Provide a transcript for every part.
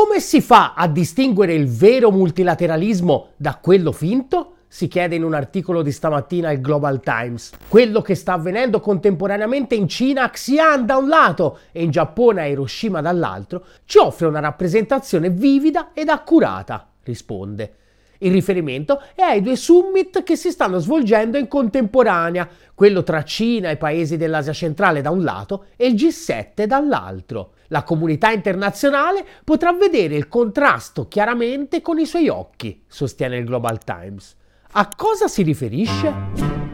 come si fa a distinguere il vero multilateralismo da quello finto? si chiede in un articolo di stamattina al Global Times. Quello che sta avvenendo contemporaneamente in Cina a Xi'an da un lato e in Giappone a Hiroshima dall'altro ci offre una rappresentazione vivida ed accurata, risponde. Il riferimento è ai due summit che si stanno svolgendo in contemporanea, quello tra Cina e paesi dell'Asia centrale da un lato e il G7 dall'altro. La comunità internazionale potrà vedere il contrasto chiaramente con i suoi occhi, sostiene il Global Times. A cosa si riferisce?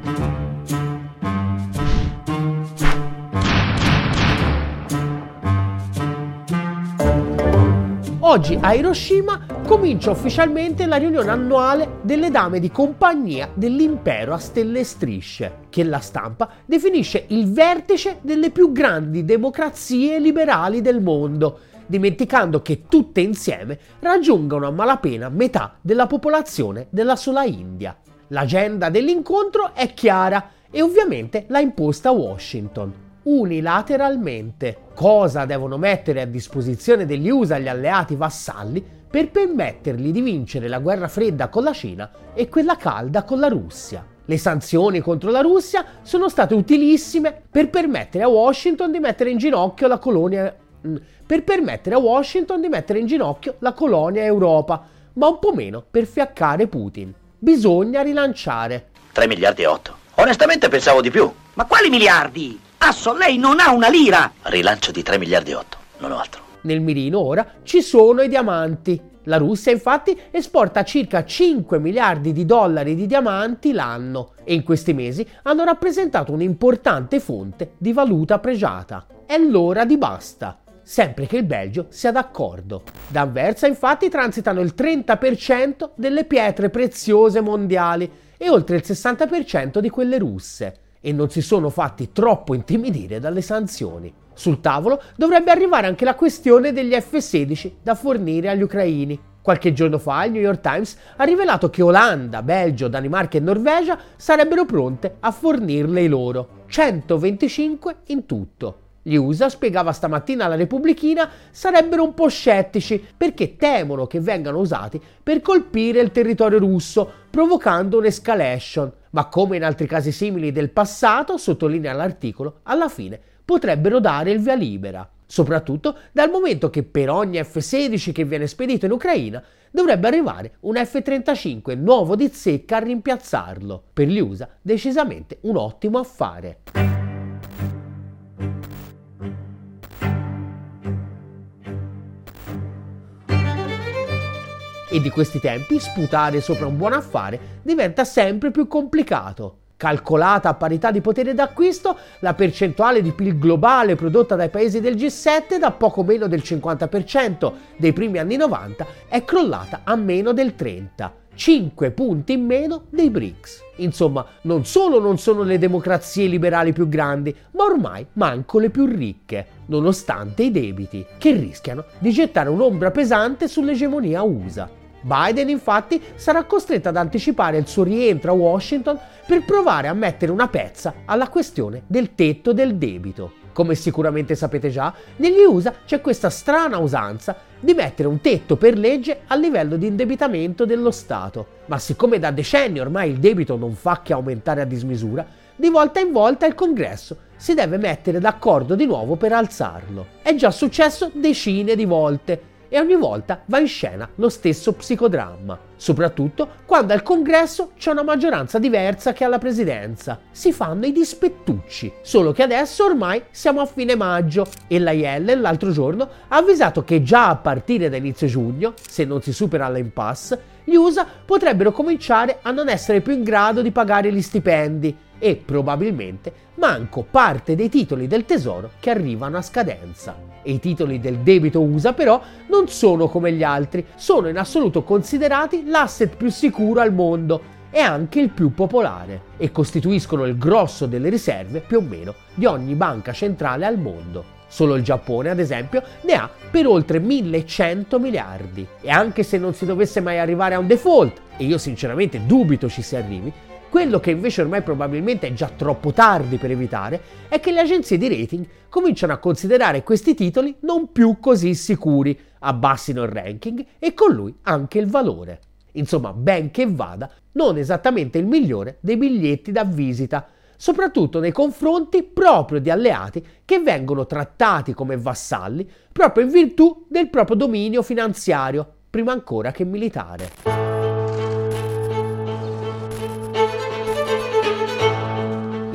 Oggi a Hiroshima comincia ufficialmente la riunione annuale delle dame di compagnia dell'impero a stelle e strisce, che la stampa definisce il vertice delle più grandi democrazie liberali del mondo dimenticando che tutte insieme raggiungono a malapena metà della popolazione della sola India. L'agenda dell'incontro è chiara e ovviamente l'ha imposta Washington, unilateralmente. Cosa devono mettere a disposizione degli USA gli alleati vassalli per permettergli di vincere la guerra fredda con la Cina e quella calda con la Russia? Le sanzioni contro la Russia sono state utilissime per permettere a Washington di mettere in ginocchio la colonia Mm, per permettere a Washington di mettere in ginocchio la colonia Europa, ma un po' meno per fiaccare Putin. Bisogna rilanciare. 3 miliardi e 8. Onestamente pensavo di più. Ma quali miliardi? Asso, lei non ha una lira! Rilancio di 3 miliardi e 8, non ho altro. Nel mirino ora ci sono i diamanti. La Russia infatti esporta circa 5 miliardi di dollari di diamanti l'anno e in questi mesi hanno rappresentato un'importante fonte di valuta pregiata. È l'ora di basta sempre che il Belgio sia d'accordo. Da Anversa infatti transitano il 30% delle pietre preziose mondiali e oltre il 60% di quelle russe e non si sono fatti troppo intimidire dalle sanzioni. Sul tavolo dovrebbe arrivare anche la questione degli F-16 da fornire agli ucraini. Qualche giorno fa il New York Times ha rivelato che Olanda, Belgio, Danimarca e Norvegia sarebbero pronte a fornirle i loro, 125 in tutto. Gli USA, spiegava stamattina alla Repubblichina, sarebbero un po' scettici perché temono che vengano usati per colpire il territorio russo, provocando un'escalation. Ma come in altri casi simili del passato, sottolinea l'articolo, alla fine potrebbero dare il via libera. Soprattutto dal momento che per ogni F-16 che viene spedito in Ucraina dovrebbe arrivare un F-35 nuovo di zecca a rimpiazzarlo. Per gli USA decisamente un ottimo affare. E di questi tempi sputare sopra un buon affare diventa sempre più complicato. Calcolata a parità di potere d'acquisto, la percentuale di PIL globale prodotta dai paesi del G7 da poco meno del 50% dei primi anni 90 è crollata a meno del 30%. 5 punti in meno dei BRICS. Insomma, non solo non sono le democrazie liberali più grandi, ma ormai manco le più ricche, nonostante i debiti, che rischiano di gettare un'ombra pesante sull'egemonia USA. Biden infatti sarà costretto ad anticipare il suo rientro a Washington per provare a mettere una pezza alla questione del tetto del debito. Come sicuramente sapete già, negli USA c'è questa strana usanza di mettere un tetto per legge a livello di indebitamento dello Stato. Ma siccome da decenni ormai il debito non fa che aumentare a dismisura, di volta in volta il Congresso si deve mettere d'accordo di nuovo per alzarlo. È già successo decine di volte e ogni volta va in scena lo stesso psicodramma, soprattutto quando al congresso c'è una maggioranza diversa che alla presidenza. Si fanno i dispettucci, solo che adesso ormai siamo a fine maggio e la Yellen l'altro giorno ha avvisato che già a partire da inizio giugno, se non si supera l'impasse, gli USA potrebbero cominciare a non essere più in grado di pagare gli stipendi e probabilmente manco parte dei titoli del tesoro che arrivano a scadenza. E i titoli del debito USA però non sono come gli altri, sono in assoluto considerati l'asset più sicuro al mondo e anche il più popolare e costituiscono il grosso delle riserve più o meno di ogni banca centrale al mondo. Solo il Giappone, ad esempio, ne ha per oltre 1100 miliardi. E anche se non si dovesse mai arrivare a un default, e io sinceramente dubito ci si arrivi, quello che invece ormai probabilmente è già troppo tardi per evitare è che le agenzie di rating cominciano a considerare questi titoli non più così sicuri, abbassino il ranking e con lui anche il valore. Insomma, ben che vada, non esattamente il migliore dei biglietti da visita, soprattutto nei confronti proprio di alleati che vengono trattati come vassalli proprio in virtù del proprio dominio finanziario, prima ancora che militare.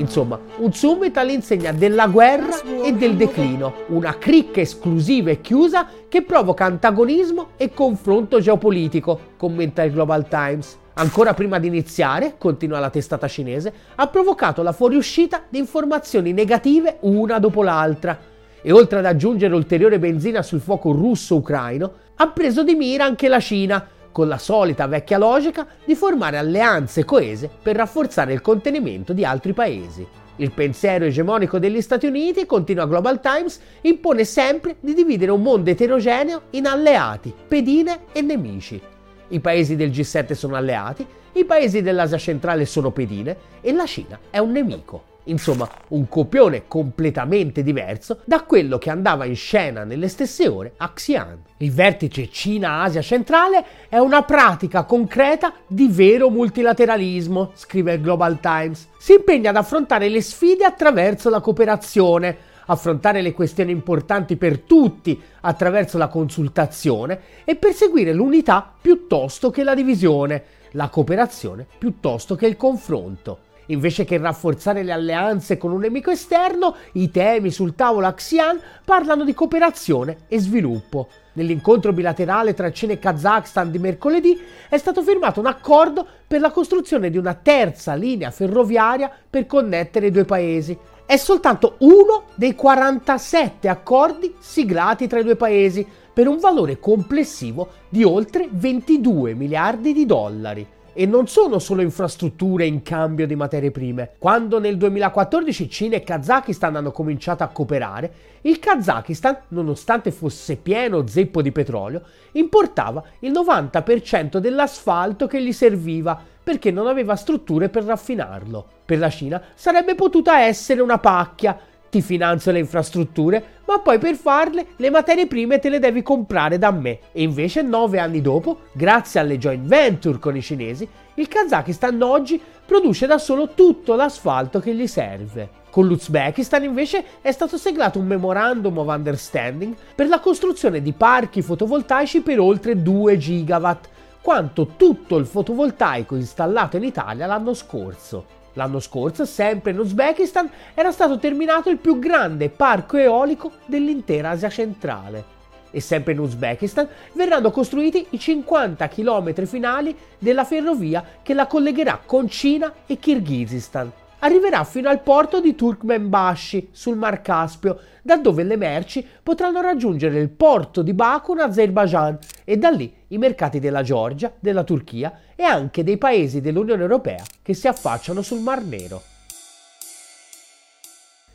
Insomma, un summit all'insegna della guerra e del declino, una cricca esclusiva e chiusa che provoca antagonismo e confronto geopolitico, commenta il Global Times. Ancora prima di iniziare, continua la testata cinese, ha provocato la fuoriuscita di informazioni negative una dopo l'altra e oltre ad aggiungere ulteriore benzina sul fuoco russo-ucraino, ha preso di mira anche la Cina, con la solita vecchia logica di formare alleanze coese per rafforzare il contenimento di altri paesi. Il pensiero egemonico degli Stati Uniti, continua Global Times, impone sempre di dividere un mondo eterogeneo in alleati, pedine e nemici. I paesi del G7 sono alleati, i paesi dell'Asia centrale sono pedine e la Cina è un nemico. Insomma, un copione completamente diverso da quello che andava in scena nelle stesse ore a Xi'an. Il vertice Cina-Asia centrale è una pratica concreta di vero multilateralismo, scrive il Global Times. Si impegna ad affrontare le sfide attraverso la cooperazione, affrontare le questioni importanti per tutti attraverso la consultazione e perseguire l'unità piuttosto che la divisione, la cooperazione piuttosto che il confronto. Invece che rafforzare le alleanze con un nemico esterno, i temi sul tavolo Axian parlano di cooperazione e sviluppo. Nell'incontro bilaterale tra Cina e Kazakhstan di mercoledì è stato firmato un accordo per la costruzione di una terza linea ferroviaria per connettere i due paesi. È soltanto uno dei 47 accordi siglati tra i due paesi per un valore complessivo di oltre 22 miliardi di dollari. E non sono solo infrastrutture in cambio di materie prime. Quando nel 2014 Cina e Kazakistan hanno cominciato a cooperare, il Kazakistan, nonostante fosse pieno zeppo di petrolio, importava il 90% dell'asfalto che gli serviva perché non aveva strutture per raffinarlo. Per la Cina sarebbe potuta essere una pacchia, ti finanzio le infrastrutture, ma poi per farle le materie prime te le devi comprare da me. E invece nove anni dopo, grazie alle joint venture con i cinesi, il Kazakistan oggi produce da solo tutto l'asfalto che gli serve. Con l'Uzbekistan invece è stato siglato un memorandum of understanding per la costruzione di parchi fotovoltaici per oltre 2 gigawatt, quanto tutto il fotovoltaico installato in Italia l'anno scorso. L'anno scorso, sempre in Uzbekistan, era stato terminato il più grande parco eolico dell'intera Asia centrale. E sempre in Uzbekistan verranno costruiti i 50 km finali della ferrovia che la collegherà con Cina e Kirghizistan. Arriverà fino al porto di Turkmenbashi sul Mar Caspio, da dove le merci potranno raggiungere il porto di Baku in Azerbaijan e da lì i mercati della Georgia, della Turchia e anche dei paesi dell'Unione Europea che si affacciano sul Mar Nero.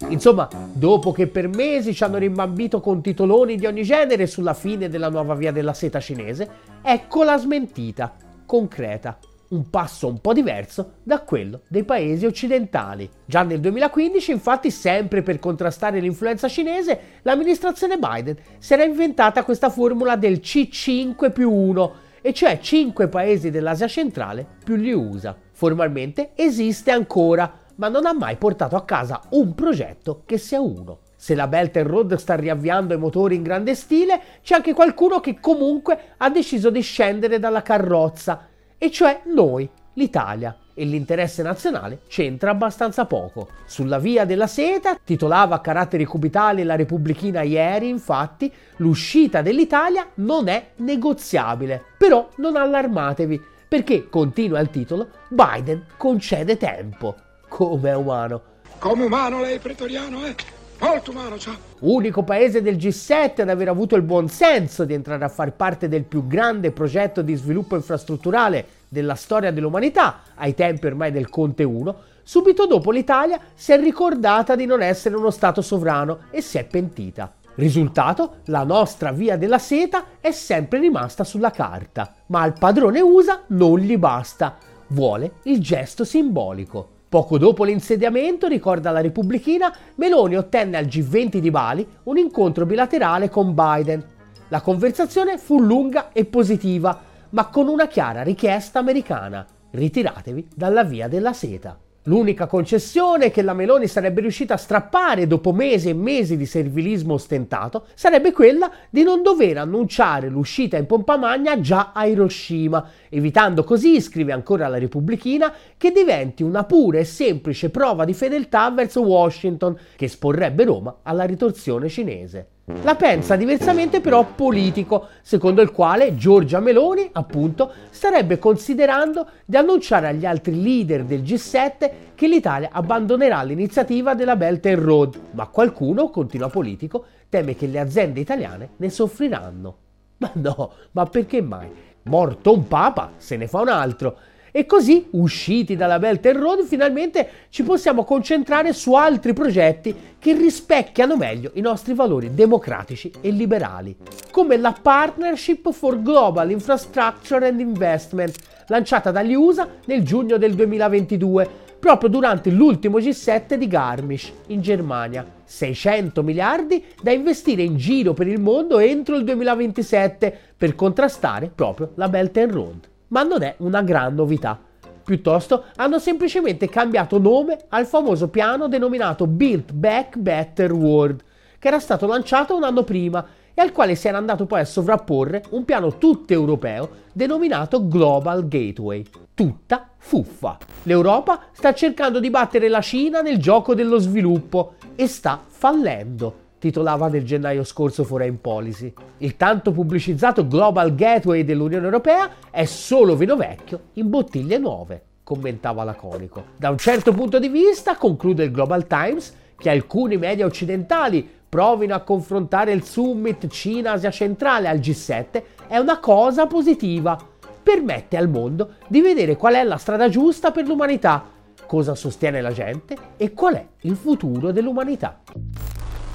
Insomma, dopo che per mesi ci hanno rimbambito con titoloni di ogni genere sulla fine della nuova via della seta cinese, ecco la smentita, concreta un passo un po' diverso da quello dei paesi occidentali. Già nel 2015, infatti, sempre per contrastare l'influenza cinese, l'amministrazione Biden si era inventata questa formula del C5 più 1, e cioè 5 paesi dell'Asia centrale più gli USA. Formalmente esiste ancora, ma non ha mai portato a casa un progetto che sia uno. Se la Belt and Road sta riavviando i motori in grande stile, c'è anche qualcuno che comunque ha deciso di scendere dalla carrozza e cioè noi, l'Italia. E l'interesse nazionale c'entra abbastanza poco. Sulla via della seta, titolava a caratteri cubitali la Repubblichina ieri, infatti, l'uscita dell'Italia non è negoziabile. Però non allarmatevi, perché, continua il titolo, Biden concede tempo. Come umano. Come umano lei, pretoriano, eh? Molto umano, ciao. Unico paese del G7 ad aver avuto il buon senso di entrare a far parte del più grande progetto di sviluppo infrastrutturale della storia dell'umanità, ai tempi ormai del Conte 1, subito dopo l'Italia si è ricordata di non essere uno Stato sovrano e si è pentita. Risultato, la nostra via della seta è sempre rimasta sulla carta, ma al padrone USA non gli basta, vuole il gesto simbolico. Poco dopo l'insediamento, ricorda la Repubblichina, Meloni ottenne al G20 di Bali un incontro bilaterale con Biden. La conversazione fu lunga e positiva, ma con una chiara richiesta americana. Ritiratevi dalla via della seta. L'unica concessione che la Meloni sarebbe riuscita a strappare dopo mesi e mesi di servilismo ostentato sarebbe quella di non dover annunciare l'uscita in pompa magna già a Hiroshima, evitando così, scrive ancora la Repubblichina, che diventi una pura e semplice prova di fedeltà verso Washington, che esporrebbe Roma alla ritorsione cinese. La pensa diversamente però politico, secondo il quale Giorgia Meloni, appunto, starebbe considerando di annunciare agli altri leader del G7 che l'Italia abbandonerà l'iniziativa della Belt and Road, ma qualcuno, continua politico, teme che le aziende italiane ne soffriranno. Ma no, ma perché mai? Morto un papa, se ne fa un altro. E così, usciti dalla Belt and Road, finalmente ci possiamo concentrare su altri progetti che rispecchiano meglio i nostri valori democratici e liberali, come la Partnership for Global Infrastructure and Investment, lanciata dagli USA nel giugno del 2022, proprio durante l'ultimo G7 di Garmisch, in Germania. 600 miliardi da investire in giro per il mondo entro il 2027 per contrastare proprio la Belt and Road ma non è una gran novità. Piuttosto hanno semplicemente cambiato nome al famoso piano denominato Build Back Better World, che era stato lanciato un anno prima e al quale si era andato poi a sovrapporre un piano tutto europeo denominato Global Gateway. Tutta fuffa. L'Europa sta cercando di battere la Cina nel gioco dello sviluppo e sta fallendo titolava nel gennaio scorso Foreign Policy. Il tanto pubblicizzato Global Gateway dell'Unione Europea è solo vino vecchio in bottiglie nuove, commentava laconico. Da un certo punto di vista, conclude il Global Times, che alcuni media occidentali provino a confrontare il summit Cina-Asia centrale al G7 è una cosa positiva. Permette al mondo di vedere qual è la strada giusta per l'umanità, cosa sostiene la gente e qual è il futuro dell'umanità.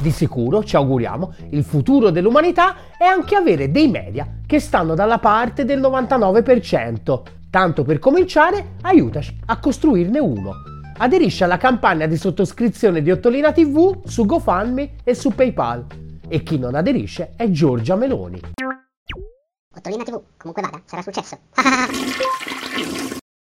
Di sicuro, ci auguriamo, il futuro dell'umanità è anche avere dei media che stanno dalla parte del 99%. Tanto per cominciare, aiutaci a costruirne uno. Aderisci alla campagna di sottoscrizione di Ottolina TV su GoFundMe e su PayPal. E chi non aderisce è Giorgia Meloni. Ottolina TV, comunque vada, sarà successo.